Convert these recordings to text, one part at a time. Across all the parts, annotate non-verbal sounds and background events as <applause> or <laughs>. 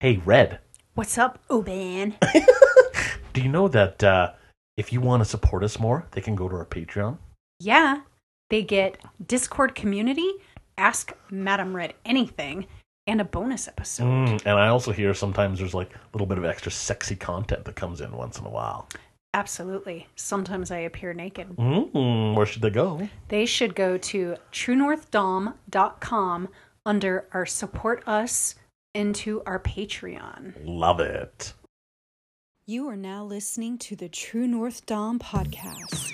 Hey, Red, What's up, Oban? <laughs> do you know that uh, if you want to support us more, they can go to our Patreon? yeah, they get Discord community, Ask Madam Red anything, and a bonus episode. Mm, and I also hear sometimes there's like a little bit of extra sexy content that comes in once in a while. Absolutely. Sometimes I appear naked. Mm, where should they go? They should go to truenorthdom.com under our support us into our Patreon. Love it. You are now listening to the True North Dom podcast,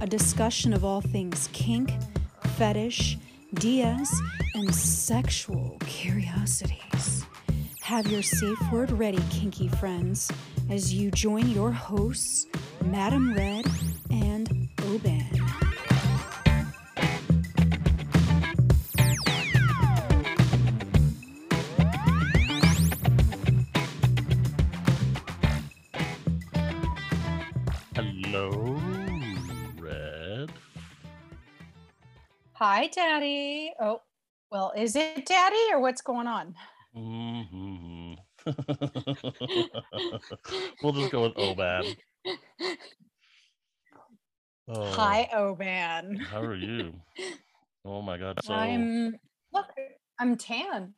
a discussion of all things kink, fetish, DS, and sexual curiosities. Have your safe word ready, kinky friends, as you join your hosts, Madam Red and Oban. Hi, Daddy. Oh, well, is it Daddy or what's going on? hmm <laughs> we'll just go with Oban. Oh, Hi, Oban. How are you? <laughs> Oh my God. So, I'm look, I'm tan.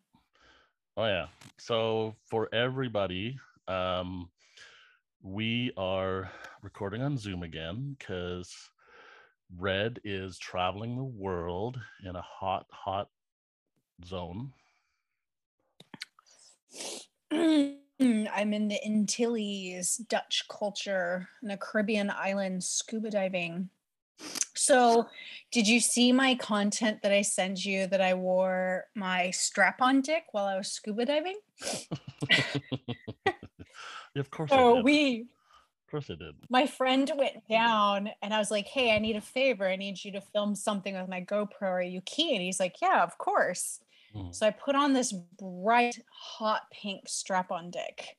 oh yeah. So for everybody, um, we are recording on Zoom again because Red is traveling the world in a hot, hot zone. <clears throat> I'm in the Antilles, Dutch culture, in a Caribbean island scuba diving. So, did you see my content that I sent you that I wore my strap on dick while I was scuba diving? <laughs> Of course we Of course I did. my friend went down and I was like, Hey, I need a favor. I need you to film something with my GoPro. Are you keen? He's like, Yeah, of course. Mhm. So I put on this bright, hot pink strap on dick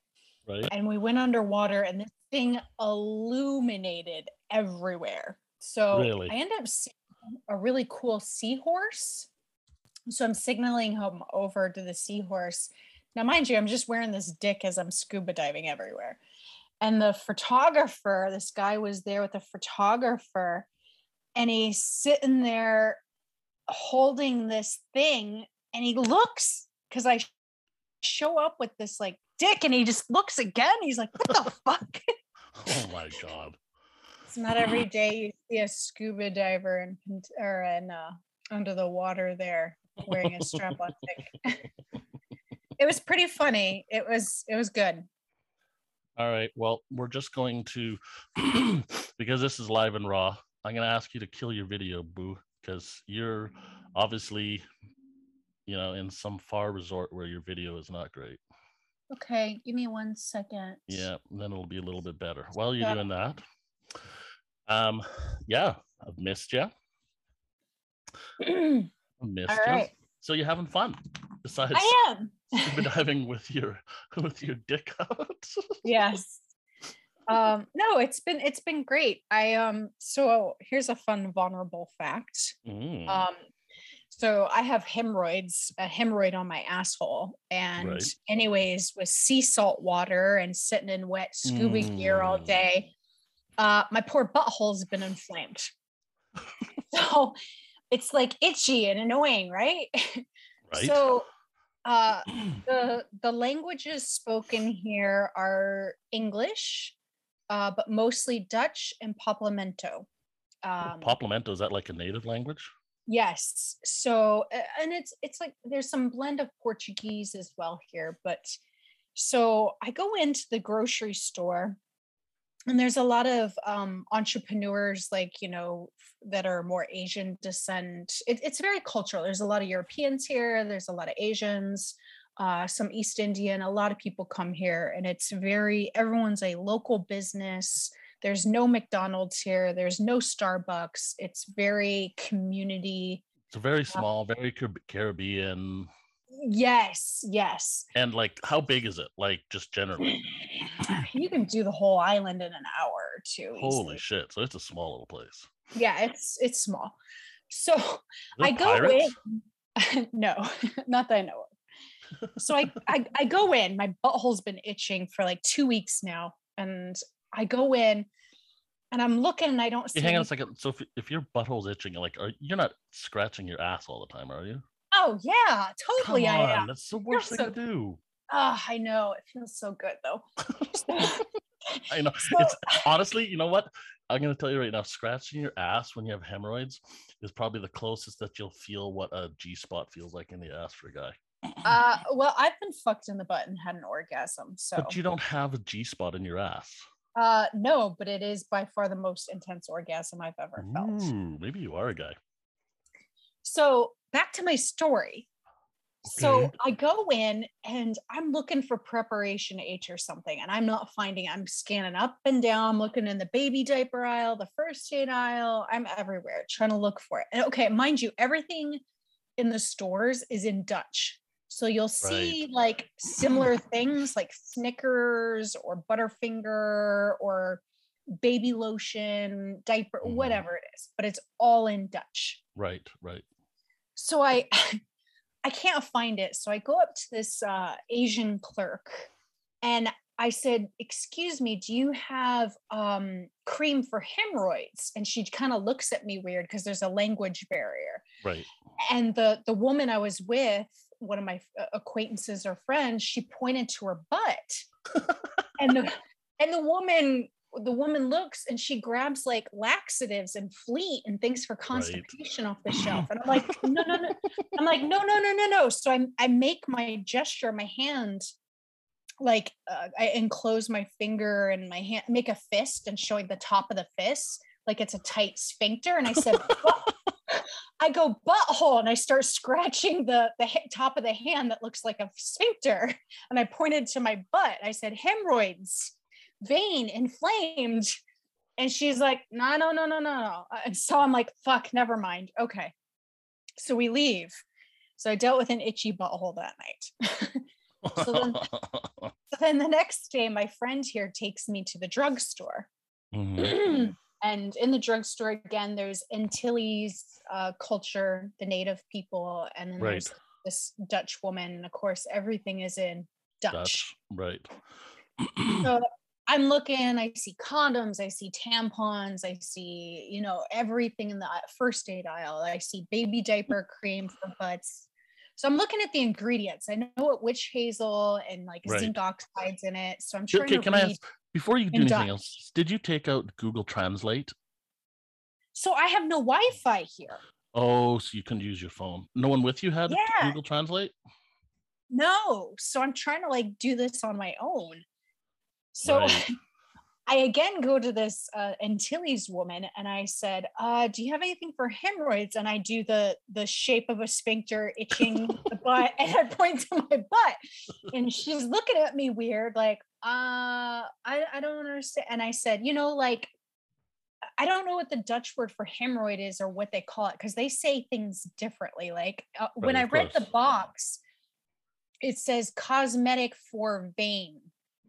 Right? and we went underwater and this thing illuminated everywhere. So Really? I end up seeing a really cool seahorse. So I'm signaling him over to the seahorse. Now, mind you, I'm just wearing this dick as I'm scuba diving everywhere. And the photographer, this guy was there with a photographer, and he's sitting there holding this thing, and he looks because I show up with this like dick, and he just looks again. He's like, What the <laughs> fuck? Oh my God. It's not every <laughs> day you see a scuba diver and or in uh, under the water there wearing a strap on dick. <laughs> it was pretty funny. It was it was good. All right. Well, we're just going to <clears throat> because this is live and raw. I'm going to ask you to kill your video, boo, because you're obviously, you know, in some far resort where your video is not great. Okay, give me one second. Yeah, then it'll be a little bit better. While you're Yeah. doing that, um, yeah, I've missed you. <clears throat> I missed All you. So you're having fun besides I am. Scuba diving with your <laughs> with your dick out. yes. Um, no, it's been it's been great. I um so here's a fun vulnerable fact. Mm, Um, so I have hemorrhoids, a hemorrhoid on my asshole. And Right. anyways, with sea salt water and sitting in wet scuba gear all Mm. day, uh, my poor butthole's been inflamed. <laughs> so it's like itchy and annoying, right? <laughs> right. So uh <clears throat> the the languages spoken here are English, uh, but mostly Dutch and Papiamento. Um, Papiamento is that like a native language? Yes. So and it's it's like there's some blend of Portuguese as well here, but so I go into the grocery store and there's a lot of um entrepreneurs like, you know, that are more Asian descent. It, it's very cultural. There's a lot of Europeans here, there's a lot of Asians, uh some East Indian, a lot of people come here and it's very everyone's a local business there's no McDonald's here. There's no Starbucks. It's very community. It's very small, very Caribbean. Yes, yes. And like, how big is it? Like, just generally? <sighs> You can do the whole island in an hour or two. Holy easily. shit! So it's a small little place. Yeah, it's it's small. So I go pirates? in. <laughs> no, <laughs> not that I know of. so I, <laughs> I I go in. My butthole's been itching for like two weeks now, and I go in, and I'm looking, and I don't see. Hey, hang on a second. So if, if your butthole's itching, like, are you're not scratching your ass all the time, are you? Oh yeah, totally. Come I am. that's the worst thing so- to do. Oh, I know. It feels so good though. <laughs> I know. <laughs> So- it's honestly, you know what? I'm gonna tell you right now, scratching your ass when you have hemorrhoids is probably the closest that you'll feel what a G spot feels like in the ass for a guy. uh, well, I've been fucked in the butt and had an orgasm. So But you don't have a G spot in your ass. uh no, but it is by far the most intense orgasm I've ever felt. Ooh, maybe you are a guy. So back to my story. So I go in and I'm looking for preparation H or something, and I'm not finding. I'm scanning up and down, I'm looking in the baby diaper aisle, the first aid aisle. I'm everywhere trying to look for it. And okay, mind you, everything in the stores is in Dutch. So you'll see like similar things like Snickers or Butterfinger or baby lotion, diaper, Mhm. whatever it is, but it's all in Dutch Right, right. So i <laughs> i can't find it. So i go up to this uh, asian clerk and i said excuse me do you have um, cream for hemorrhoids? And she kind of looks at me weird because there's a language barrier. Right. and the the woman i was with one of my uh, acquaintances or friends she pointed to her butt. <laughs> And the and the woman the woman looks and she grabs like laxatives and fleet and things for constipation off the shelf. <laughs> And i'm like no no no. I'm like no no no no no. So i i make my gesture my hand like uh, i enclose my finger and my hand make a fist and showing the top of the fist like it's a tight sphincter. And i said <laughs> i go butthole. And i start scratching the the top of the hand that looks like a sphincter. And i pointed to my butt. I said hemorrhoids vein inflamed and she's like no no no no no no and so i'm like fuck never mind okay so we leave so i dealt with an itchy butthole that night <laughs> So then- <laughs> so then the next day my friend here takes me to the drugstore Mhm. <clears throat> and in the drugstore again there's antilles uh, culture the native people and then Right. there's this dutch woman and of course everything is in dutch, Dutch. Right. <clears throat> so i'm looking i see condoms i see tampons i see you know everything in the uh, first aid aisle i see baby diaper cream for butts so i'm looking at the ingredients i know what witch hazel and like Right. zinc oxides in it so i'm trying Okay, to can read I ask before you do in anything else? Did you take out Google Translate? so i have no wi-fi here Oh, so you couldn't use your phone. No one with you had Yeah. Google Translate? No. So I'm trying to like do this on my own. So Right. <laughs> I again go to this uh, Antilles woman and I said, uh, "Do you have anything for hemorrhoids?" And I do the the shape of a sphincter itching <laughs> the butt, and I point to my butt, and she's looking at me weird, like, "Uh, I I don't understand." And I said, "You know, like." I don't know what the Dutch word for hemorrhoid is or what they call it because they say things differently. Like uh, when I read the box, it says cosmetic for vein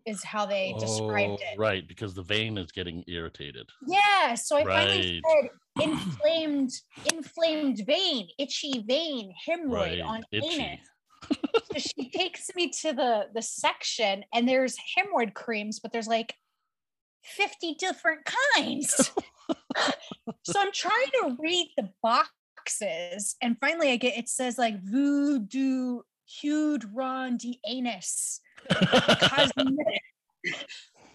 is how they described Oh, it. Right, because the vein is getting irritated. Yeah, so I finally Right. said <clears throat> inflamed, inflamed vein, itchy vein, hemorrhoid Right. on Itchy. anus. So she takes me to the the section, and there's hemorrhoid creams, but there's like 50 different kinds. <laughs> so I'm trying to read the boxes, and finally I get it says like voodoo hued ron de anus cosmetic.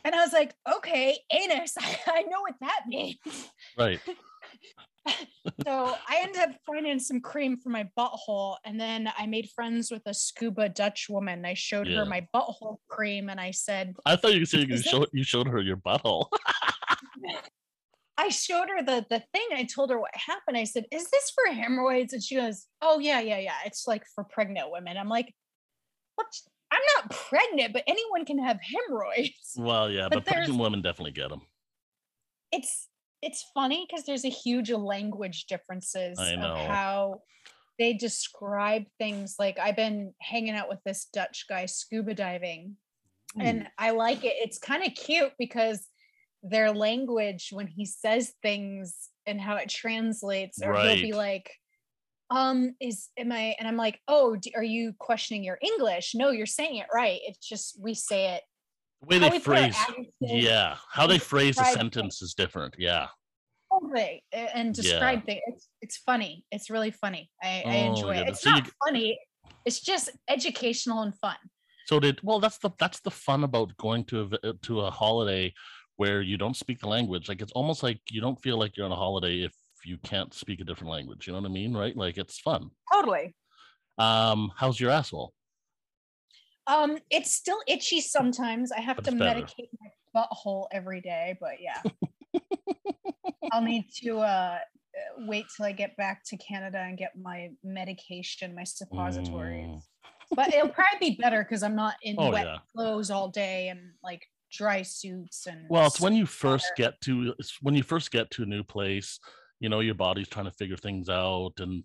And I was like, okay, anus, I, <laughs> I know what that means. right. <laughs> So I ended up finding some cream for my butthole. And then I made friends with a scuba Dutch woman. I showed Yeah. her my butthole cream and I said, I thought you said you showed you showed her your butthole. <laughs> I showed her the the thing. I told her what happened. I said, "Is this for hemorrhoids?" And she goes, "Oh yeah, yeah, yeah. It's like for pregnant women." I'm like, "What? I'm not pregnant, but anyone can have hemorrhoids." <laughs> well, yeah, But but, pregnant women definitely get them. It's it's funny because there's a huge language differences I know. of how they describe things. Like I've been hanging out with this Dutch guy scuba diving, and I like it. It's kind of cute because their language when he says things and how it translates, or he'll be like, um, is am I? And I'm like, oh, d- are you questioning your English? No, you're saying it right. It's just we say it. The way they we put our phrase, yeah, how they phrase a sentence is different. Yeah. Totally, and describe things. It's it's funny. It's really funny. I, I Oh, enjoy yeah, it. It's so not g- funny. It's just educational and fun. So did well. That's the that's the fun about going to a to a holiday where you don't speak the language. Like it's almost like you don't feel like you're on a holiday if you can't speak a different language. You know what I mean, right? Like it's fun. Totally. Um, how's your asshole? Um, it's still itchy sometimes. I have to better. medicate my butthole every day, but yeah. <laughs> I'll need to uh uh, wait till I get back to Canada and get my medication, my suppositories. Mm. But it'll probably be better because I'm not in Oh, wet yeah. clothes all day and like dry suits and Well, it's when you first get to it's when you first get to a new place. You know, your body's trying to figure things out, and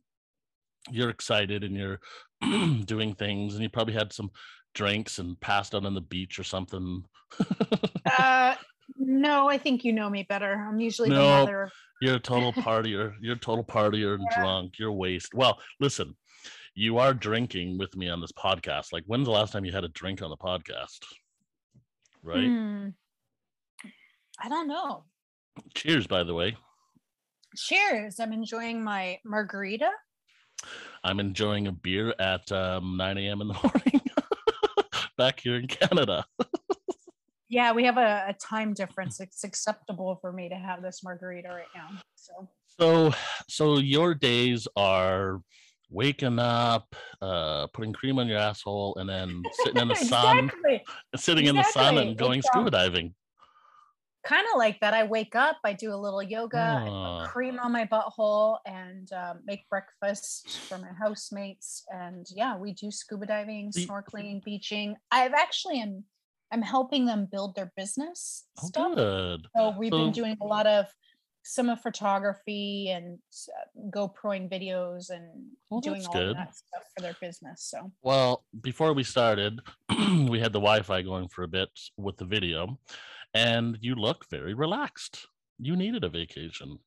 you're excited, and you're <clears throat> doing things, and you probably had some drinks and passed out on the beach or something. uh <laughs> no, I think you know me better. I'm usually the No. mother of You're a total <laughs> partier. You're a total partier and Yeah. drunk. You're waste. Well, listen, you are drinking with me on this podcast. Like, when's the last time you had a drink on the podcast? Right. Hmm. I don't know. Cheers, by the way. Cheers. I'm enjoying my margarita. I'm enjoying a beer at um, 9 a.m. in the <laughs> morning <laughs> back here in Canada. Yeah, we have a, a time difference. It's acceptable for me to have this margarita right now. So So, so your days are waking up, uh, putting cream on your asshole, and then sitting in the <laughs> sun, exactly. sitting in the sun, and going um, scuba diving. Kind of like that. I wake up, I do a little yoga, I put cream on my butthole, and um, make breakfast for my housemates. And yeah, we do scuba diving, snorkeling, beaching. I've actually am I'm helping them build their business Oh, stuff. good. So we've been doing a lot of summer photography and uh, GoProing videos and Well, doing all good. that stuff for their business. So Well, before we started, <clears throat> we had the Wi-Fi going for a bit with the video, and you look very relaxed. You needed a vacation.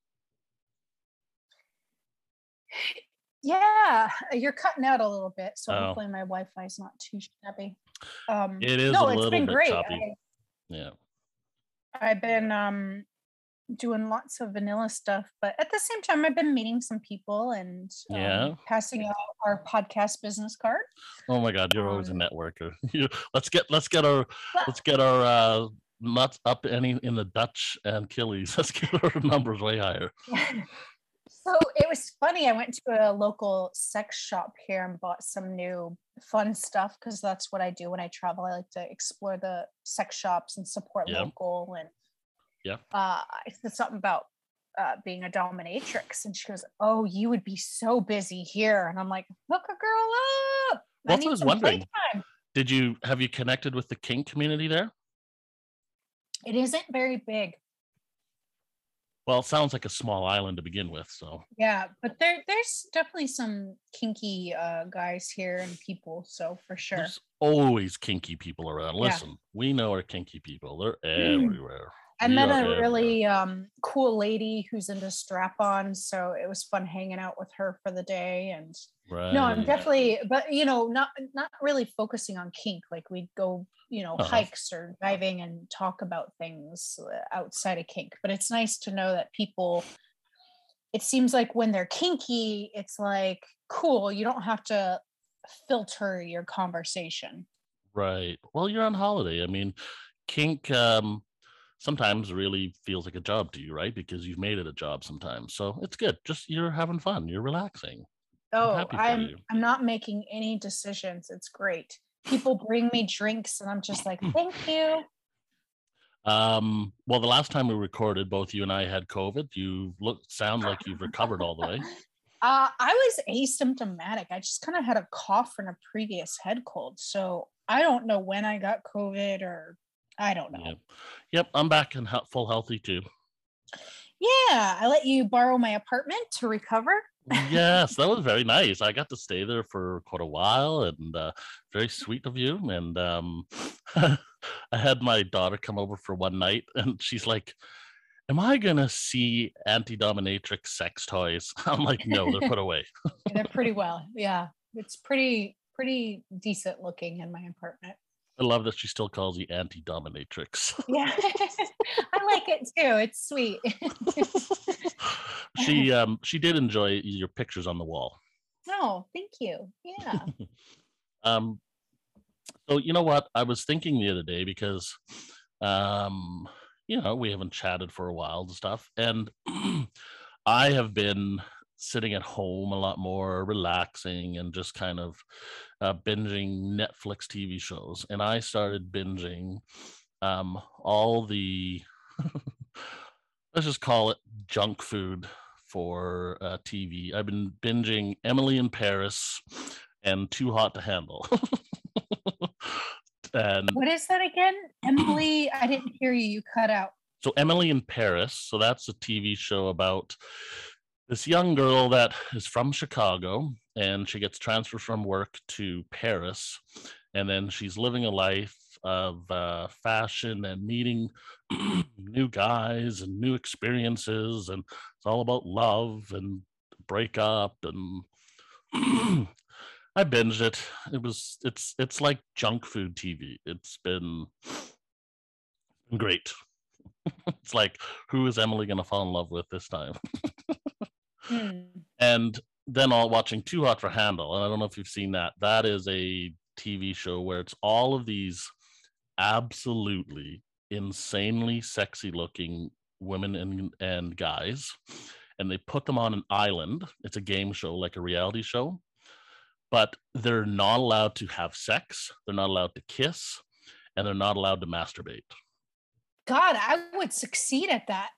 yeah, you're cutting out a little bit. So Oh. hopefully my Wi-Fi is not too shabby. Um, It is no, a it's little been bit great. choppy. Yeah. I, I've been um, doing lots of vanilla stuff, but at the same time, I've been meeting some people and um, Yeah. passing out our podcast business card. Oh my God, you're always a Um, networker. <laughs> Let's get let's get our let's get our uh, nuts up any in the Dutch Antilles. <laughs> Let's get our numbers way higher. <laughs> so it was funny. I went to a local sex shop here and bought some new fun stuff because that's what I do when I travel. I like to explore the sex shops and support Yeah. local. And Yeah. uh, I said something about uh, being a dominatrix, and she goes, "Oh, you would be so busy here." And I'm like, "Hook a girl up." Well, what I was wondering. playtime." Did you have you connected with the kink community there? It isn't very big. Well, it sounds like a small island to begin with. So Yeah, but there there's definitely some kinky uh guys here and people, so for sure. there's always kinky people around. Yeah. Listen, we know our kinky people. They're Mm. everywhere. I met a really um cool lady who's into strap-on, so it was fun hanging out with her for the day and right. no, I'm definitely but you know, not not really focusing on kink like we'd go, you know, Uh-huh. hikes or diving and talk about things uh, outside of kink, but it's nice to know that people it seems like when they're kinky, it's like cool, you don't have to filter your conversation. Right. Well, you're on holiday. I mean, kink um sometimes really feels like a job to you, right? Because you've made it a job sometimes. So it's good. Just you're having fun. You're relaxing. Oh, for I'm. I'm not making any decisions. It's great. People bring me drinks and I'm just like, <laughs> thank you. Um, well, the last time we recorded, both you and I had COVID. You look sound like you've recovered all the way. <laughs> Uh, I was asymptomatic. I just kind of had a cough from a previous head cold. So I don't know when I got COVID or I don't know. Yep. Yep, I'm back and full healthy too. Yeah, I let you borrow my apartment to recover. yes, that was very <laughs> nice. I got to stay there for quite a while and uh, very sweet of you. And um, <laughs> I had my daughter come over for one night <laughs> and she's like, am I gonna see auntie-dominatrix sex toys? I'm like, no, they're put away. they're pretty well. Yeah. It's pretty, pretty decent looking in my apartment. I love that she still calls you auntie-dominatrix. <laughs> Yeah. <laughs> I like it too. It's sweet. she um she did enjoy your pictures on the wall. Oh, thank you. Yeah. <laughs> um so you know what? I was thinking the other day because um you know, we haven't chatted for a while and stuff. And <clears throat> I have been sitting at home a lot more, relaxing and just kind of uh, binging Netflix TV shows. And I started binging um, all the, <laughs> let's just call it junk food for uh, TV. I've been binging Emily in Paris and Too Hot to Handle. <laughs> and what is that again? Emily, I didn't hear you. You cut out. So Emily in Paris. So that's a TV show about this young girl that is from Chicago and she gets transferred from work to Paris. And then she's living a life of uh, fashion and meeting <clears throat> new guys and new experiences. And it's all about love and breakup and <clears throat> I binged it. It was it's it's like junk food TV. It's been great. <laughs> it's like who is Emily going to fall in love with this time? <laughs> mm. And then all watching Too Hot for Handle, and I don't know if you've seen that. That is a TV show where it's all of these absolutely insanely sexy looking women and and guys and they put them on an island it's a game show like a reality show but they're not allowed to have sex, they're not allowed to kiss, and they're not allowed to masturbate. God, I would succeed at that.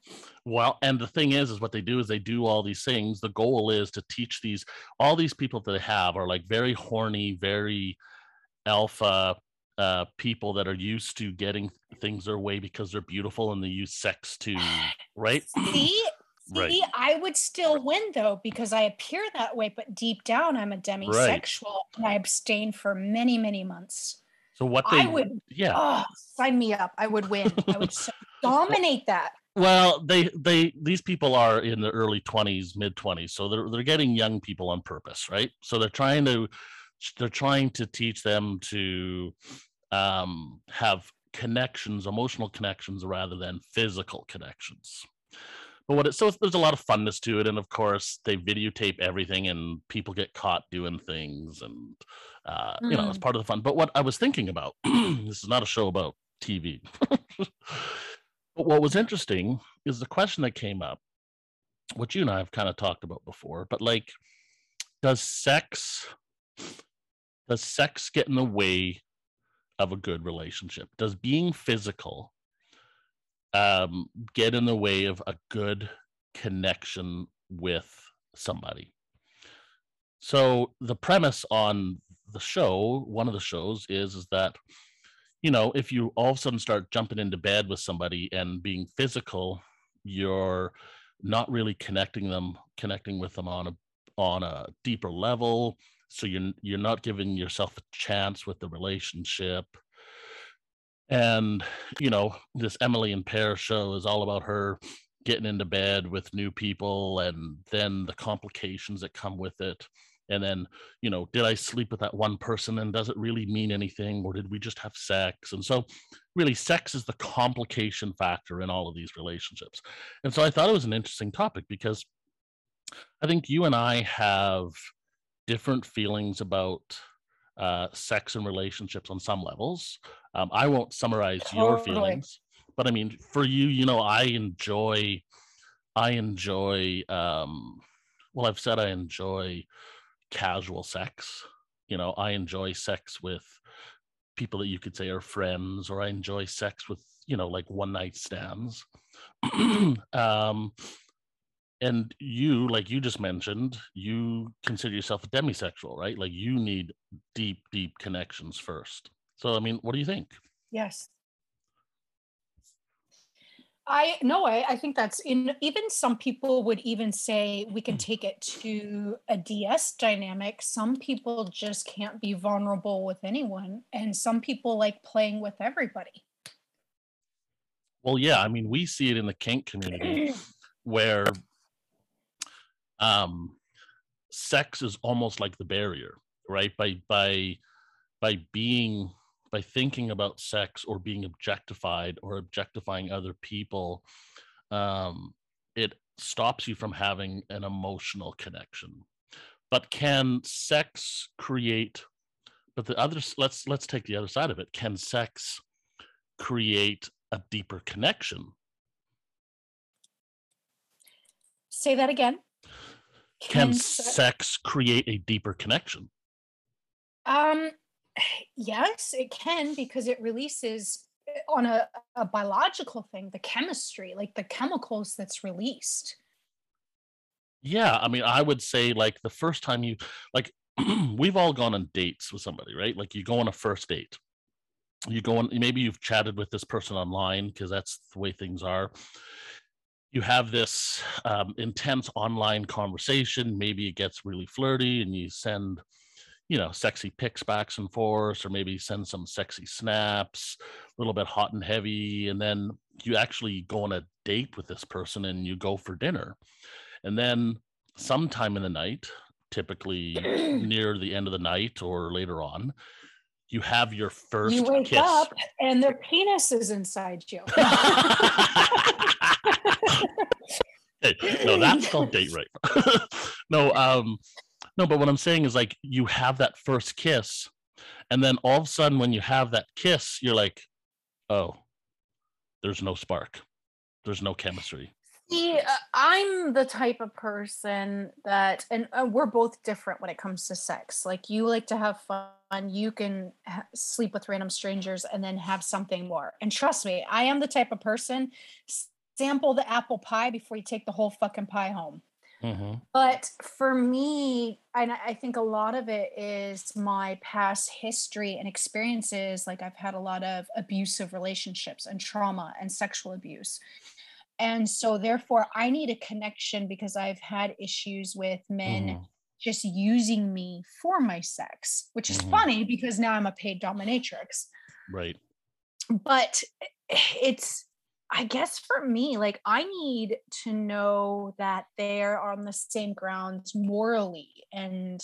Well, and the thing is, is what they do is they do all these things. The goal is to teach these all these people that they have are like very horny, very alpha uh, people that are used to getting things their way because they're beautiful and they use sex to <sighs> right. See, <clears throat> See, right. I would still win though because I appear that way, but deep down I'm a demisexual right. and I abstained for many, many months. So what they I would, yeah, oh, sign me up. I would win. I would <laughs> dominate that. Well, they they these people are in the early twenties, mid twenties, so they're they're getting young people on purpose, right? So they're trying to they're trying to teach them to um, have connections, emotional connections, rather than physical connections but what it so there's a lot of funness to it and of course they videotape everything and people get caught doing things and uh, mm. you know it's mm. part of the fun but what i was thinking about <clears throat> this is not a show about tv <laughs> but what was interesting is the question that came up what you and i have kind of talked about before but like does sex does sex get in the way of a good relationship does being physical um, get in the way of a good connection with somebody. So the premise on the show, one of the shows, is is that you know if you all of a sudden start jumping into bed with somebody and being physical, you're not really connecting them, connecting with them on a on a deeper level. So you're you're not giving yourself a chance with the relationship and you know this emily in paris show is all about her getting into bed with new people and then the complications that come with it. And then you know did i sleep with that one person and does it really mean anything? Or did we just have sex? And so really sex is the complication factor in all of these relationships. And so i thought it was an interesting topic because i think you and i have different feelings about uh, sex and relationships on some levels um, I won't summarize totally. your feelings, but I mean, for you, you know, I enjoy, I enjoy, um, well, I've said I enjoy casual sex. You know, I enjoy sex with people that you could say are friends, or I enjoy sex with, you know, like one night stands. <clears throat> um, and you, like you just mentioned, you consider yourself a demisexual, right? Like you need deep, deep connections first. So, I mean, what do you think? Yes. I no, I, I think that's in even some people would even say we can hmm. take it to a DS dynamic. Some people just can't be vulnerable with anyone, and some people like playing with everybody. Well, yeah, I mean, we see it in the kink community <clears throat> where um sex is almost like the barrier, right? By by by being by thinking about sex or being objectified or objectifying other people, um, it stops you from having an emotional connection. But can sex create? But the other let's let's take the other side of it. Can sex create a deeper connection? Say that again. Can, Can sex create a deeper connection? Um, yes, it can because it releases eh, on a, a biological thing, the chemistry, like the chemicals that's released. Yeah, I mean, I would say like the first time you like <clears throat> we've all gone on dates with somebody, right? Like you go on a first date. You go on maybe you've chatted with this person online because that's the way things are. You have this um, intense online conversation. Maybe it gets really flirty, and you send you know, sexy pics backs and forth, or maybe send some sexy snaps, a little bit hot and heavy, and then you actually go on a date with this person and you go for dinner. And then sometime in the night, typically <clears throat> near the end of the night or later on, you have your first You wake kiss. up and their penis is inside you. <laughs> <laughs> Hey, no, that's called date rape. <laughs> no, um, no, but what I'm saying is like you have that first kiss, and then all of a sudden when you have that kiss, you're like, oh, there's no spark, there's no chemistry. See, uh, I'm the type of person that, and uh, we're both different when it comes to sex. Like, you like to have fun, you can sleep with random strangers and then have something more. And trust me, I am the type of person, sample the apple pie before you take the whole fucking pie home. Mhm. But for me, and I think a lot of it is my past history and experiences. Like I've had a lot of abusive relationships and trauma and sexual abuse. And so therefore I need a connection because I've had issues with men Mhm. just using me for my sex, which is Mhm. funny because now I'm a paid dominatrix Right. but it's i guess for me like i need to know that they're on the same grounds morally and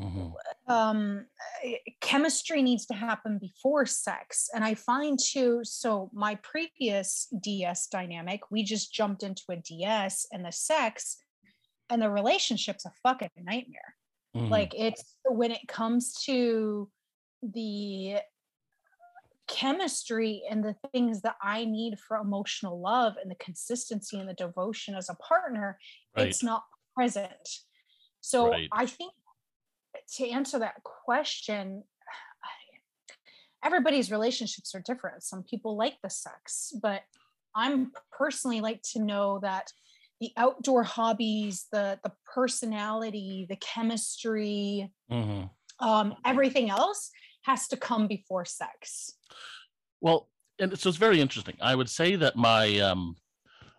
Mhm. um eh, chemistry needs to happen before sex and i find too so my previous ds dynamic we just jumped into a ds and the sex and the relationship's a fucking nightmare Mhm. like it's when it comes to the chemistry and the things that I need for emotional love and the consistency and the devotion as a partner, right. it's not present. So Right. I think to answer that question, everybody's relationships are different. Some people like the sex, but I'm personally like to know that the outdoor hobbies, the the personality, the chemistry, Mhm. um, everything else has to come before sex. Well, and so it's very interesting. I would say that my um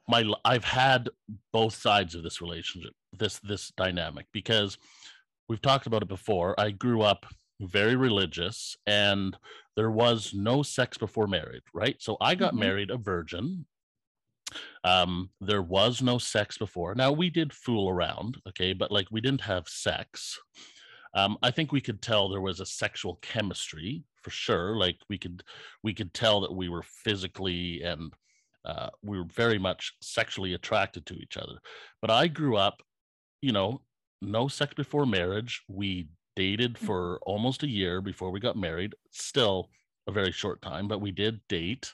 my I've had both sides of this relationship, this this dynamic because we've talked about it before. I grew up very religious and there was no sex before marriage, right? So I got Mhm. married a virgin. Um there was no sex before. Now we did fool around, okay, but like we didn't have sex. Um I think we could tell there was a sexual chemistry for sure. Like we could we could tell that we were physically and uh, we were very much sexually attracted to each other. But I grew up, you know, no sex before marriage. We dated for almost a year before we got married. Still a very short time, but we did date.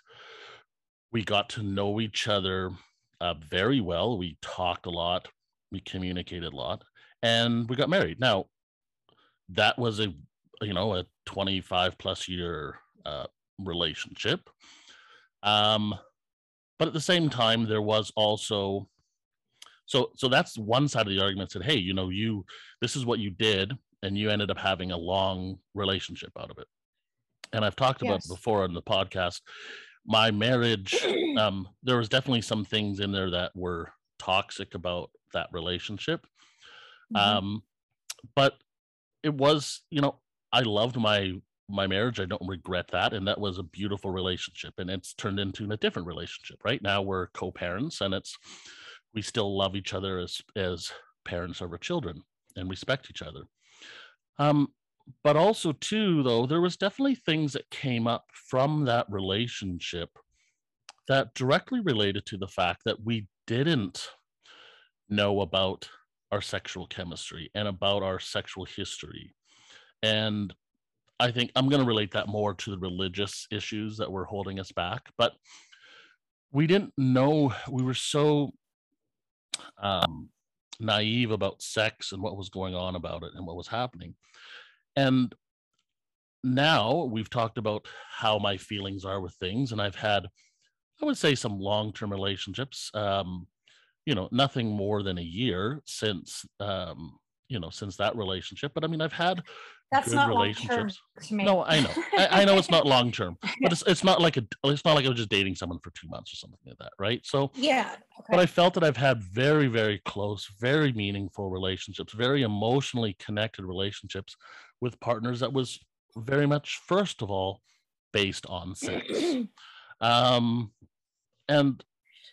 We got to know each other uh, very well. We talked a lot. We communicated a lot, and we got married. Now, that was a you know a 25 plus year uh, relationship. Um but at the same time there was also so so that's one side of the argument said hey you know you this is what you did and you ended up having a long relationship out of it. And i've talked about before on the podcast. My marriage <clears throat> um there was definitely some things in there that were toxic about that relationship. Mhm. um but it was you know i loved my my marriage. I don't regret that. And that was a beautiful relationship. And it's turned into a different relationship. Right now we're co-parents and it's we still love each other as as parents our children and respect each other. Um, but also too, though, there was definitely things that came up from that relationship that directly related to the fact that we didn't know about our sexual chemistry and about our sexual history. And I think I'm going to relate that more to the religious issues that were holding us back. But we didn't know, we were so um, naive about sex and what was going on about it and what was happening. And now we've talked about how my feelings are with things, and I've had, I would say, some long term relationships. Um, you know, nothing more than a year since, um, you know, since that relationship. But I mean, I've had that's not relationships. No, I know. I, I, know it's not long term, but it's it's not like a it's not like I was just dating someone for two months or something like that, right? So yeah. Okay. But I felt that I've had very, very close, very meaningful relationships, very emotionally connected relationships with partners that was very much first of all based on sex. <clears throat> um and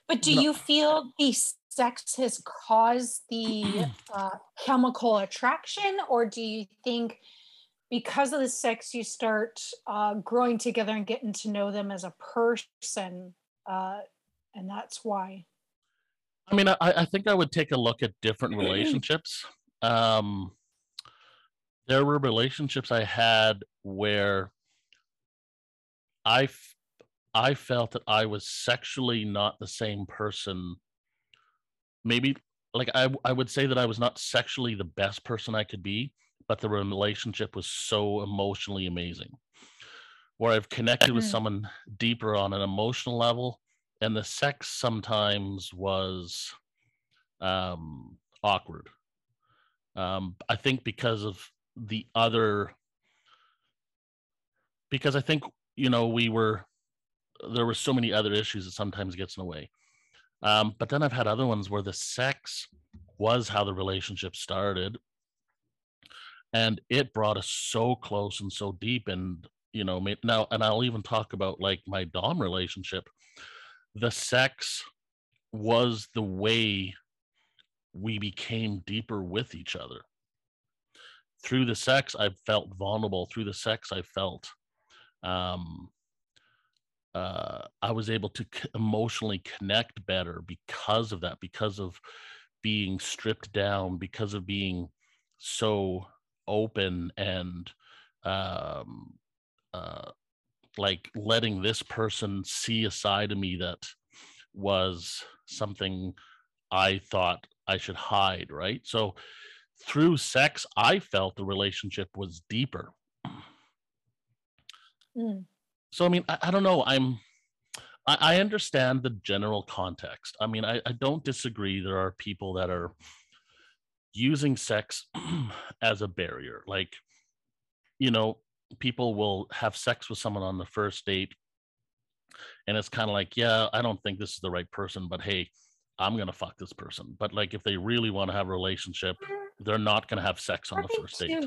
but do no, you feel the sex has caused the <clears throat> uh, chemical attraction? Or do you think because of the sex you start uh, growing together and getting to know them as a person uh, and that's why? I mean I, I think i would take a look at different relationships. <clears throat> Um, there were relationships i had where i i felt that i was sexually not the same person maybe like I, I would say that i was not sexually the best person i could be but the relationship was so emotionally amazing where I've connected with mm-hmm. someone deeper on an emotional level and the sex sometimes was um, awkward. Um, I think because of the other, because I think, you know, we were, there were so many other issues that sometimes gets in the way. Um, but then I've had other ones where the sex was how the relationship started. And it brought us so close and so deep and you know now and i'll even talk about like my dom relationship. The sex was the way we became deeper with each other. Through the sex i felt vulnerable. Through the sex i felt um uh, I was able to emotionally connect better because of that, because of being stripped down, because of being so open and um, uh, like letting this person see a side of me that was something I thought I should hide, right? So through sex, I felt the relationship was deeper. Mm. So I mean, I, I don't know. I'm I, I, understand the general context. I mean, I, I don't disagree. There are people that are using sex <clears throat> as a barrier. Like, you know, people will have sex with someone on the first date, and it's kind of like, yeah, I don't think this is the right person, but hey, I'm gonna fuck this person. But like, if they really want to have a relationship, they're not gonna have sex on the first date.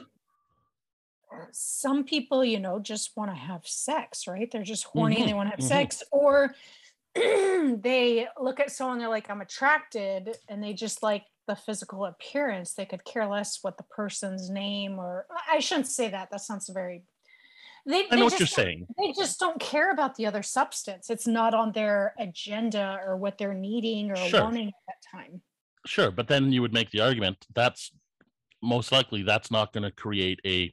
Some people, you know, just want to have sex, right? They're just horny mm-hmm. they want to have mm-hmm. sex, or <clears throat> they look at someone, they're like, I'm attracted, and they just like the physical appearance. They could care less what the person's name or I shouldn't say that. That sounds very they, I know what you're saying. They just don't care about the other substance. It's not on their agenda or what they're needing or sure. wanting at that time. Sure, but then you would make the argument that's most likely that's not going to create a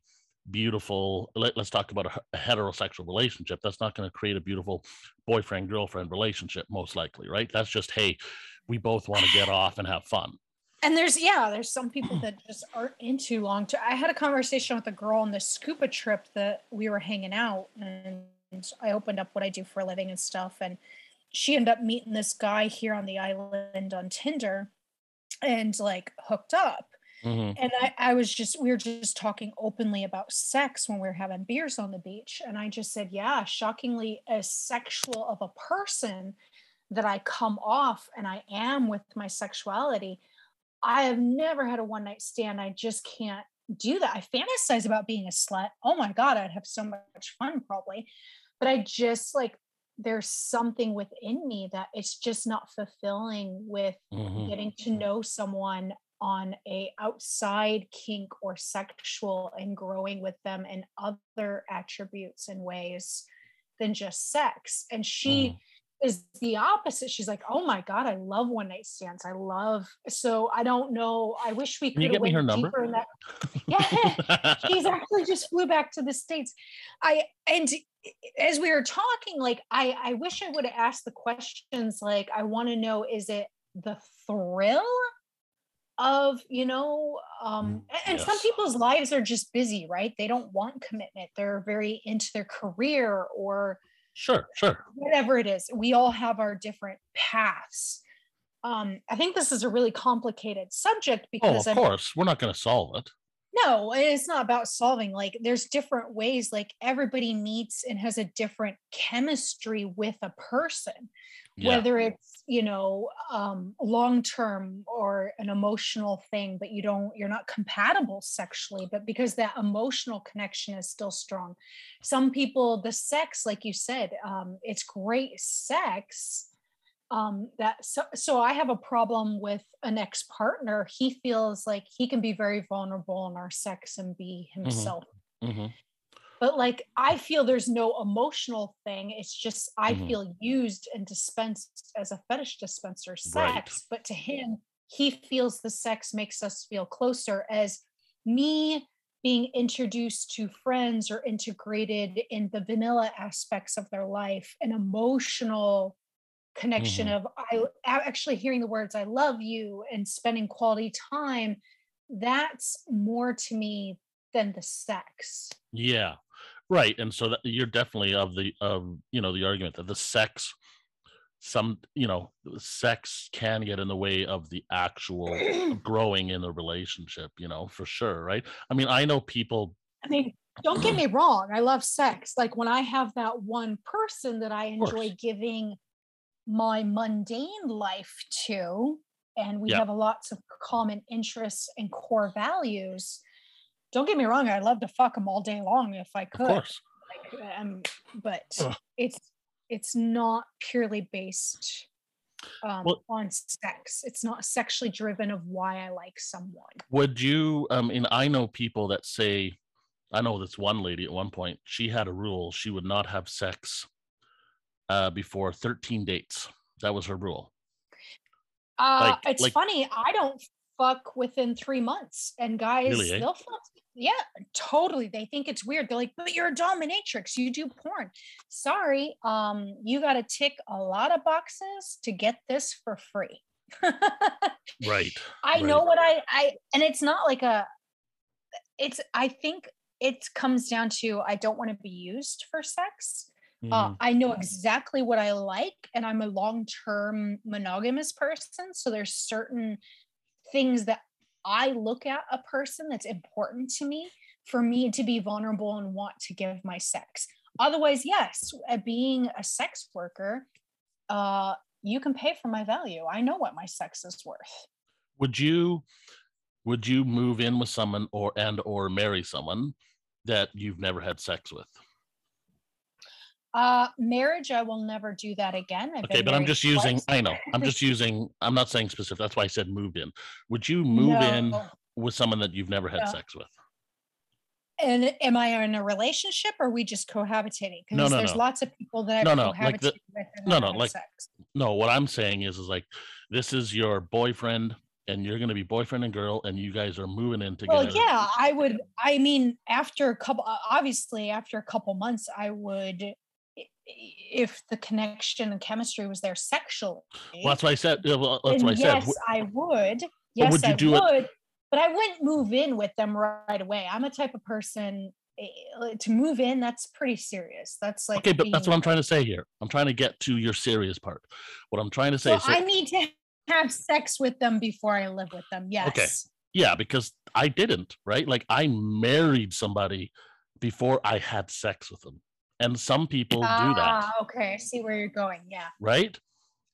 beautiful let, us talk about a, a, heterosexual relationship. That's not going to create a beautiful boyfriend girlfriend relationship most likely right? That's just hey we both want to get off and have fun. And there's yeah there's some people hmm. that just aren't into long term i had a conversation with a girl on the scuba trip that we were hanging out and i opened up what i do for a living and stuff and she ended up meeting this guy here on the island on tinder and like hooked up mm-hmm. and I, I was just we were just talking openly about sex when we were having beers on the beach and i just said yeah shockingly as sexual of a person that i come off and i am with my sexuality I have never had a one night stand. I just can't do that. I fantasize about being a slut. Oh my God, I'd have so much fun probably. But I just like, there's something within me that it's just not fulfilling with Mhm. getting to know someone on a outside kink or sexual and growing with them in other attributes and ways than just sex. And she Mhm. is the opposite. She's like, oh my God, I love one night stands. I love so I don't know. I wish we Can you could get me her number? that. <laughs> Yeah, she's actually just flew back to the States. I and as we were talking, like I I wish I would have asked the questions like I want to know is it the thrill of you know um Mm, and some people's lives are just busy right they don't want commitment they're very into their career or sure, sure. whatever it is we all have our different paths um i think this is a really complicated subject Oh, because of I'm, course. We're not going to solve it. no it's not about solving like there's different ways like everybody meets and has a different chemistry with a person Yeah. whether it's you know um long term or an emotional thing but you don't you're not compatible sexually but because that emotional connection is still strong. Some people the sex like you said um it's great sex um that so, so i have a problem with an ex-partner. He feels like he can be very vulnerable in our sex and be himself. Hmm but like i feel there's no emotional thing it's just i Mhm. feel used and dispensed as a fetish dispenser sex Right. but to him he feels the sex makes us feel closer as me being introduced to friends or integrated in the vanilla aspects of their life an emotional connection of i actually hearing the words i love you and spending quality time that's more to me than the sex Yeah. Right. And so that you're definitely of the of you know the argument that the sex some you know sex can get in the way of the actual <clears throat> growing in the relationship, you know, for sure, right? I mean, I know people I mean, don't get <clears throat> me wrong. I love sex. Like when I have that one person that I enjoy giving my mundane life to, and we Yeah. have a lots of common interests and core values. Don't get me wrong. I love to fuck them all day long if I could. of course. Like, um, but Ugh. it's it's not purely based um, Well- on sex. It's not sexually driven of why I like someone. Would you um and I know people that say I know this one lady at one point, she had a rule she would not have sex uh before 13 dates. That was her rule. Uh, Like- it's like- funny. I don't fuck within three months, and guys, Really, eh? they'll fuck. Yeah, totally. They think it's weird. They're like, "But you're a dominatrix. You do porn." Sorry, um, you got to tick a lot of boxes to get this for free. Right. <laughs> I know what I I and it's not like a it's I think it comes down to I don't want to be used for sex. Uh, Mhm. I know exactly what I like, and I'm a long-term monogamous person. So there's certain things that I look at a person that's important to me for me to be vulnerable and want to give my sex. Otherwise, yes, uh, being a sex worker, uh, you can pay for my value. I know what my sex is worth. would you would you move in with someone or and or marry someone that you've never had sex with Uh, marriage, I will never do that again. I've okay but i'm just using i know i'm <laughs> just using i'm not saying specific that's why i said moved in would you move in with someone that you've never had No. sex with And am I in a relationship or are we just cohabitating? Because No, no, there's no. lots of people that I've No, no, like the- with no, no, like- sex. no what i'm saying is is like this is your boyfriend and you're going to be boyfriend and girl and you guys are moving in together Well, yeah, I would. I mean, after a couple, obviously, after a couple months, I would, if the connection and chemistry was there sexually. well, that's what i said well, that's why i said yes, I would. Yes, would I do it- would. But I wouldn't move in with them right away. I'm a type of person eh, to move in. That's pretty serious. That's like okay but that's what i'm trying to say here i'm trying to get to your serious part what i'm trying to say Well, so I need to have sex with them before I live with them. Yes. Okay. Yeah because i didn't right like i married somebody before i had sex with them and some people do that Ah, okay. I see where you're going. Yeah. right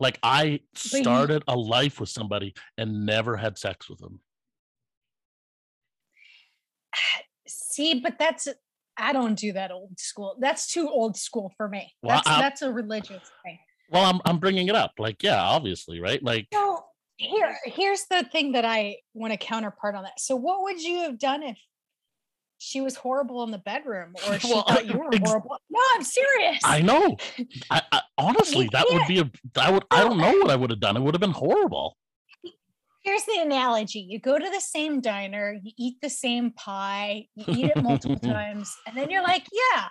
like i started a life with somebody and never had sex with them <sighs> see, but that's I don't do that old school. That's too old school for me. Well, That's I- that's a religious thing. Well, I'm I'm bringing it up. Like, yeah, obviously, right? Like, So here, here's the thing that I want to counterpart on that. So, what would you have done if she was horrible in the bedroom, or <laughs> she Well, thought you were ex- horrible? No, I'm serious. I know. <laughs> I, I honestly, that would be a. I would. I don't know what I would have done. It would have been horrible. Here's the analogy: you go to the same diner, you eat the same pie, you eat it multiple <laughs> times, and then you're like, yeah.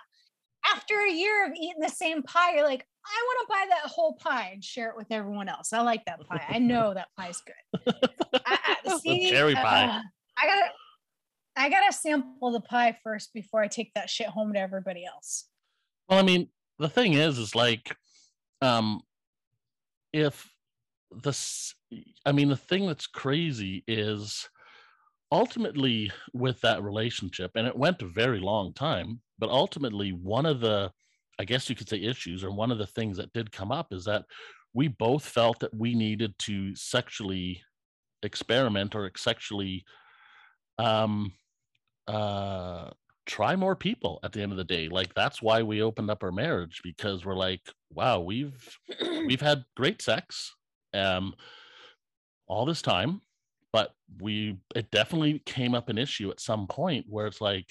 After a year of eating the same pie, you're like, I want to buy that whole pie and share it with everyone else. I like that pie. I know that pie's good. Uh, uh, I, I, see, cherry uh, pie. uh, I gotta, I gotta sample the pie first before I take that shit home to everybody else. Well, I mean, the thing is, is like, um, if this, I mean, the thing that's crazy is ultimately with that relationship, and it went a very long time, but ultimately, one of the, I guess you could say, issues, or one of the things that did come up is that we both felt that we needed to sexually experiment or sexually, um, uh, try more people at the end of the day. Like that's why we opened up our marriage because we're like wow we've <clears throat> we've had great sex um all this time but we it definitely came up an issue at some point where it's like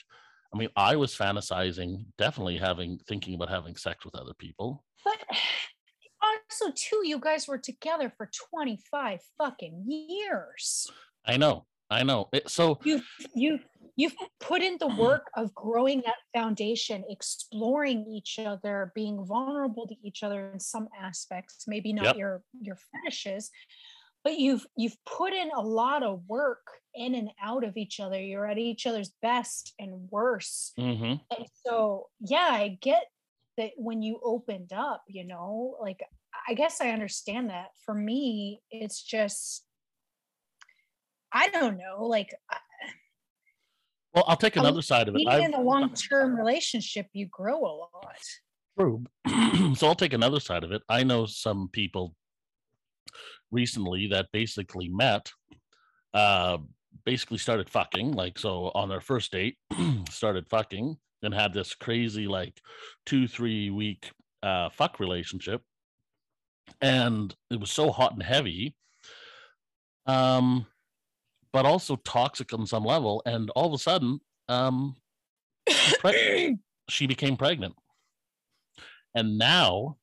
i mean i was fantasizing definitely having thinking about having sex with other people. But <sighs> also, too, you guys were together for 25 fucking years. i know i know. It, so You've you've you've put in the work of growing that foundation, exploring each other, being vulnerable to each other in some aspects, maybe not Yep. your your fetishes, but you've you've put in a lot of work in and out of each other. You're at each other's best and worst. mhm. And so, yeah, I get that when you opened up, you know, like I guess I understand that. For me, it's just, I don't know, like well i'll take another side of it being I've- in a long term relationship, you grow a lot. True. <clears throat> so I'll take another side of it. I know some people recently that basically met, uh, basically started fucking, like so on their first date, <clears throat> started fucking and had this crazy like two, three week uh fuck relationship. And it was so hot and heavy. Um but also toxic on some level. And all of a sudden, um pre- <coughs> she became pregnant. And now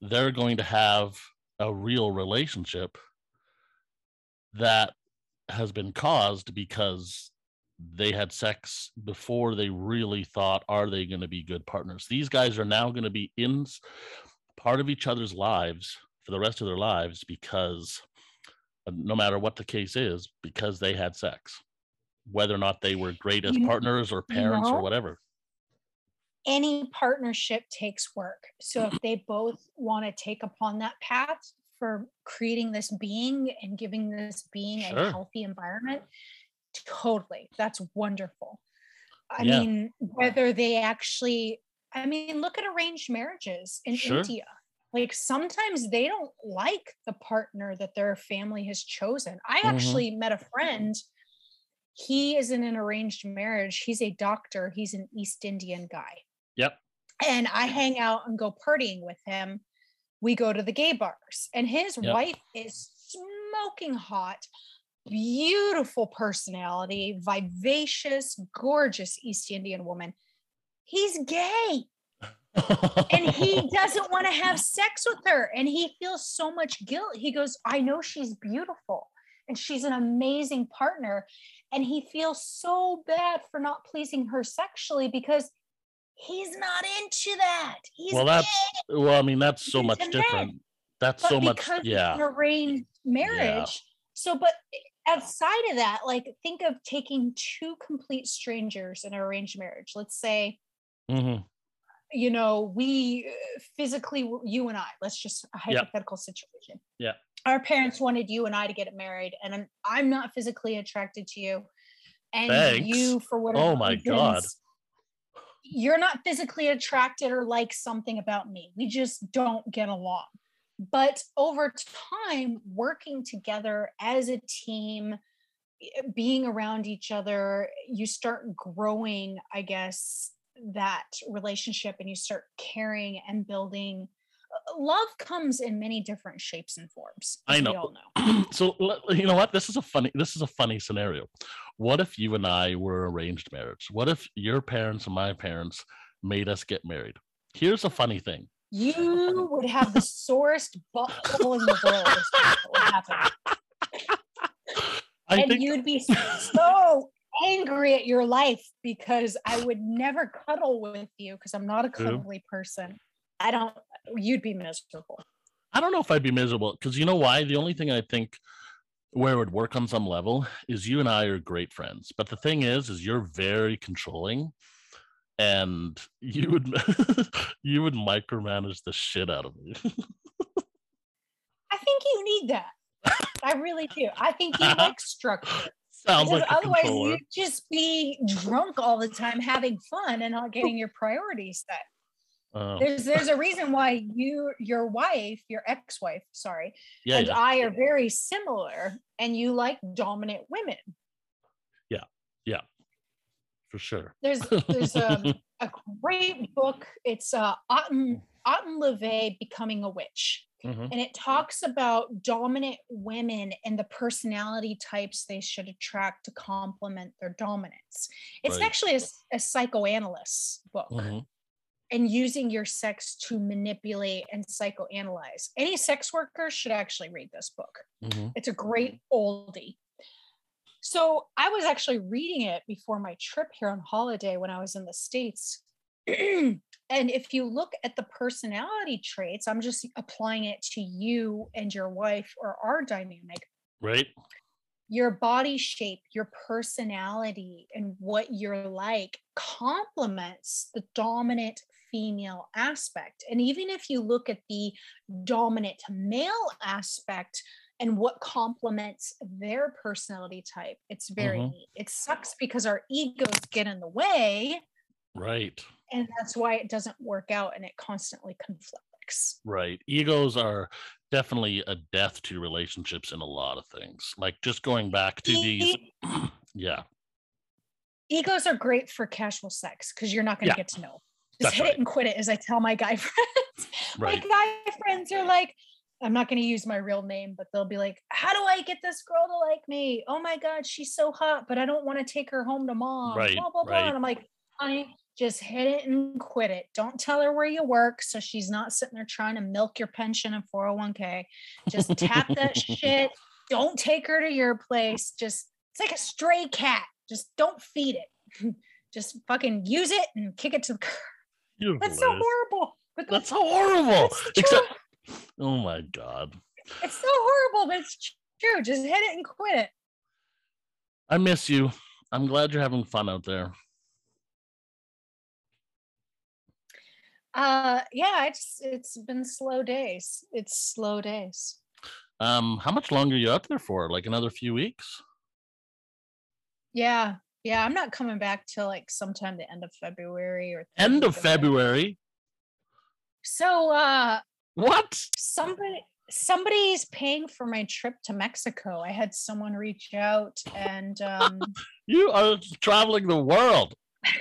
they're going to have a real relationship that has been caused because they had sex before they really thought are they going to be good partners these guys are now going to be in part of each other's lives for the rest of their lives because no matter what the case is because they had sex whether or not they were great as You partners or parents or whatever Any partnership takes work. So if they both want to take upon that path for creating this being and giving this being Sure. a healthy environment, totally. That's wonderful. I Yeah. mean, whether they actually, I mean, look at arranged marriages in Sure. India. Like sometimes they don't like the partner that their family has chosen. I Mhm. actually met a friend. He is in an arranged marriage. He's a doctor. He's an East Indian guy. yep And I hang out and go partying with him. We go to the gay bars, and his Yep. wife is smoking hot, beautiful personality, vivacious, gorgeous East Indian woman. He's gay and he <laughs> doesn't want to have sex with her and he feels so much guilt. He goes i know she's beautiful and she's an amazing partner and he feels so bad for not pleasing her sexually because he's not into that. He's well that's well i mean that's so much men. different. That's but so much yeah. an arranged marriage so but outside of that like think of taking two complete strangers in an arranged marriage. Let's say Mhm. You know, we uh, physically, you and I, let's just a hypothetical situation. Yeah. Our parents wanted you and I to get married, and I'm, I'm not physically attracted to you. And Thanks. you, for whatever Oh my God. You're not physically attracted or like something about me. We just don't get along. But over time, working together as a team, being around each other, you start growing, I guess, that relationship and you start caring and building uh, love comes in many different shapes and forms I know. we all know <clears throat> so you know what? This is a funny. This is a funny scenario. What if you and I were arranged marriage? What if your parents and my parents made us get married? Here's a funny thing. you would have the sorest butthole in the world would happen. <laughs> I and you'd be <laughs> so angry at your life because I would <sighs> never cuddle with you because I'm not a cuddly person. I don't you'd be miserable. I don't know if I'd be miserable because you know why? The only thing I think where it would work on some level is you and I are great friends. But the thing is, is you're very controlling and you would <laughs> you would micromanage the shit out of me. I think you need that. I really do. I think you <laughs> like structure. Sounds Because like otherwise you'd just be drunk all the time having fun and not getting your priorities set. Uh, There's there's a reason why you your wife, your ex-wife, sorry, yeah, and yeah, I are very similar and you like dominant women. Yeah, yeah, for sure. There's there's um, <laughs> a great book. It's uh Otten Anton LaVey Becoming a Witch. Mhm. And it talks about dominant women and the personality types they should attract to complement their dominance. It's Right. actually a psychoanalyst book Mhm. and using your sex to manipulate and psychoanalyze. Any sex worker should actually read this book. Mhm. It's a great oldie. So I was actually reading it before my trip here on holiday when I was in the States. and <clears throat> if you look at the personality traits, I'm just applying it to you and your wife or our dynamic. Right? Your body shape, your personality, and what you're like complements the dominant female aspect. And even if you look at the dominant male aspect, and what complements their personality type. It's very Mhm. neat. It sucks because our egos get in the way, Right. And that's why it doesn't work out and it constantly conflicts. Right. Egos are definitely a death to relationships in a lot of things. Like just going back to these. <clears throat> Yeah. Egos are great for casual sex because you're not going to Yeah. get to know. Just That's hit right. it and quit it, as I tell my guy <laughs> friends. Right. My guy friends are like, I'm not going to use my real name, but they'll be like, How do I get this girl to like me? Oh my God, she's so hot, but I don't want to take her home to mom. Right, Blah, blah, blah. right. And I'm like, Honey, just hit it and quit it. Don't tell her where you work so she's not sitting there trying to milk your pension and 401k. Just tap that shit. <laughs> Don't take her to your place. Just, it's like a stray cat. Just don't feed it. <laughs> Just fucking use it and kick it to the curb. You're That's so horrible. But That's horrible. that's Except, oh my God. It's so horrible, but it's true. Just hit it and quit it. I miss you. I'm glad you're having fun out there. Uh yeah, it's it's been slow days. It's slow days. Um, how much longer are you up there for? Like another few weeks? Yeah. Yeah, I'm not coming back till like sometime the end of February or End of February. So uh What? somebody somebody's paying for my trip to Mexico. I had someone reach out and <laughs> um You are traveling the world. <laughs>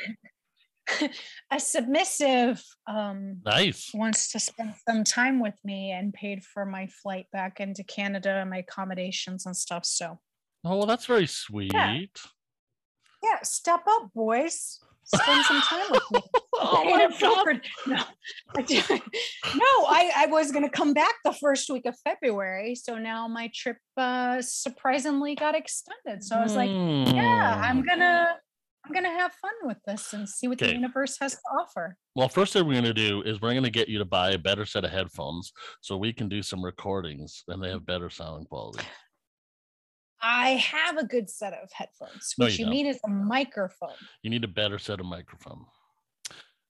<laughs> a submissive um Nice. wants to spend some time with me and paid for my flight back into Canada, and my accommodations and stuff. So Oh, well, that's very sweet. yeah, step up, boys. Spend some time with me. <laughs> oh I my God. No, I no, I, I was gonna come back the first week of February. So now my trip uh surprisingly got extended. So I was like, yeah, I'm Hmm. gonna I'm gonna have fun with this and see what the universe has to offer. Well, first thing we're going to do is we're going to get you to buy a better set of headphones so we can do some recordings and they have better sound quality. I have a good set of headphones. No, What you you, need is a microphone. You need a better set of microphone.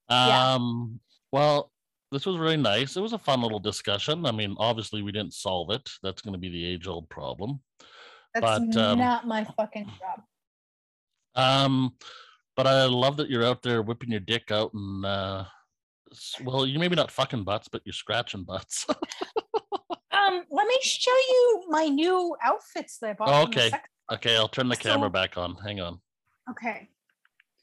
Yeah. Um, well, this was really nice. It was a fun little discussion. I mean, obviously we didn't solve it. That's going to be the age old problem. That's But, um, not my fucking job. Um, but I love that you're out there whipping your dick out and uh well, you maybe not fucking butts, but you're scratching butts. <laughs> Um, let me show you my new outfits that I bought. Oh, okay. Okay, I'll turn the camera So- back on. Hang on. Okay.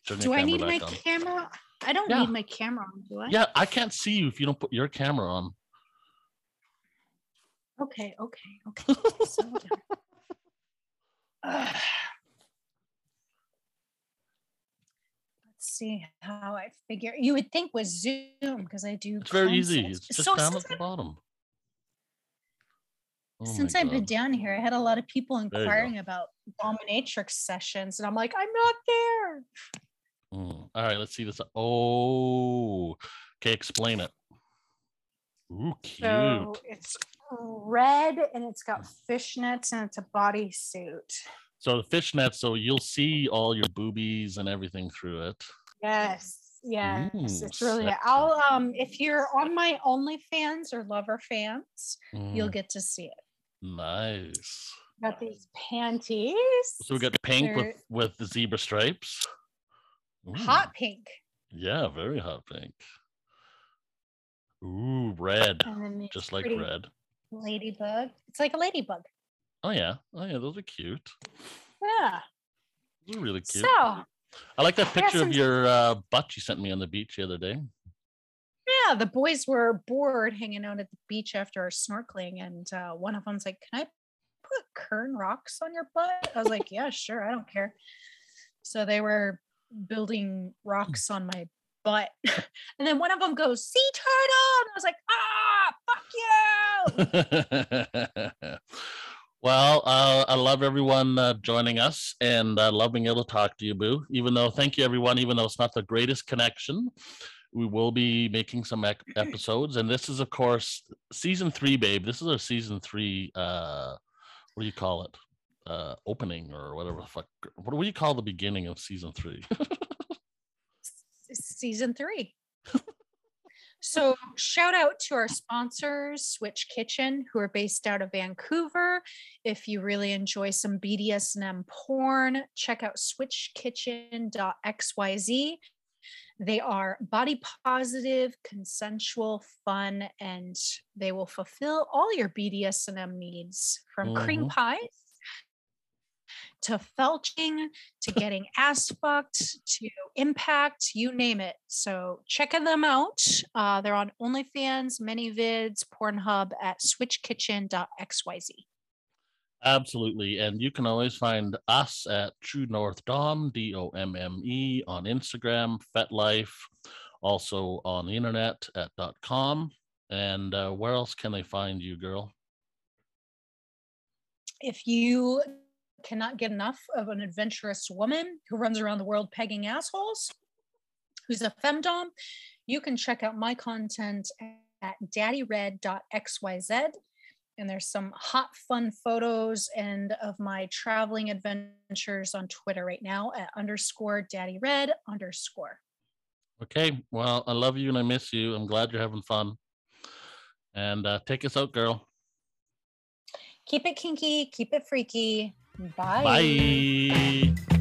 Do I need my on. camera? I don't Yeah. need my camera on, do I? Yeah, I can't see you if you don't put your camera on. Okay, okay, okay. <laughs> Settle down. Ugh. Let's see how I figure. You would think with Zoom because I do. It's very easy. It's just So down at the bottom. Oh since I've been down here, I had a lot of people inquiring about dominatrix sessions, and I'm like, I'm not there. Mm. All right, let's see this. Oh, okay. Explain it. Ooh, cute. So it's red and it's got fishnets and it's a bodysuit. So the fishnet, so you'll see all your boobies and everything through it. Yes. Yes. Ooh, it's really sexy. I'll um if you're on my OnlyFans or Lover fans, you'll Mm, get to see it. nice. Got these panties. So we got pink They're with with the zebra stripes. Ooh, hot pink. Yeah, very hot pink. Ooh, red, And then these just like red. ladybug. It's like a ladybug. Oh yeah, oh yeah, those are cute. Yeah. Those are really cute. So I like that picture of your uh, butt you sent me on the beach the other day. yeah, the boys were bored hanging out at the beach after our snorkeling, and uh, one of them's like, "Can I put cairn rocks on your butt?" I was like, "Yeah, sure, I don't care." So they were building rocks on my butt, <laughs> and then one of them goes, "Sea turtle," and I was like, "Ah, fuck you!" <laughs> well, uh, I love everyone uh, joining us and uh, love being able to talk to you, Boo. Even though, thank you, everyone. Even though it's not the greatest connection, we will be making some ec- <clears throat> episodes. And this is, of course, season three, babe. This is our season three. Uh, what do you call it? Uh, opening or whatever the fuck. What do you call the beginning of season three? <laughs> season three. <laughs> so, shout out to our sponsors, Switch Kitchen, who are based out of Vancouver. If you really enjoy some BDSM porn, check out switchkitchen.xyz. They are body positive, consensual, fun, and they will fulfill all your BDSM needs from cream Mhm. pies to felching to <laughs> getting ass fucked to impact, you name it. So check them out. Uh, they're on OnlyFans, ManyVids, Pornhub at switchkitchen.xyz. Absolutely. And you can always find us at True North Domme, D O M M E, on Instagram, FetLife, also on the internet at .com. And uh, where else can they find you, girl? If you cannot get enough of an adventurous woman who runs around the world pegging assholes, who's a femdom, you can check out my content at daddyred.xyz. And there's some hot, fun photos and of my traveling adventures on Twitter right now at underscore daddyred underscore. Okay. Well, I love you and I miss you. I'm glad you're having fun. And uh, take us out, girl. Keep it kinky, keep it freaky. Bye. Bye.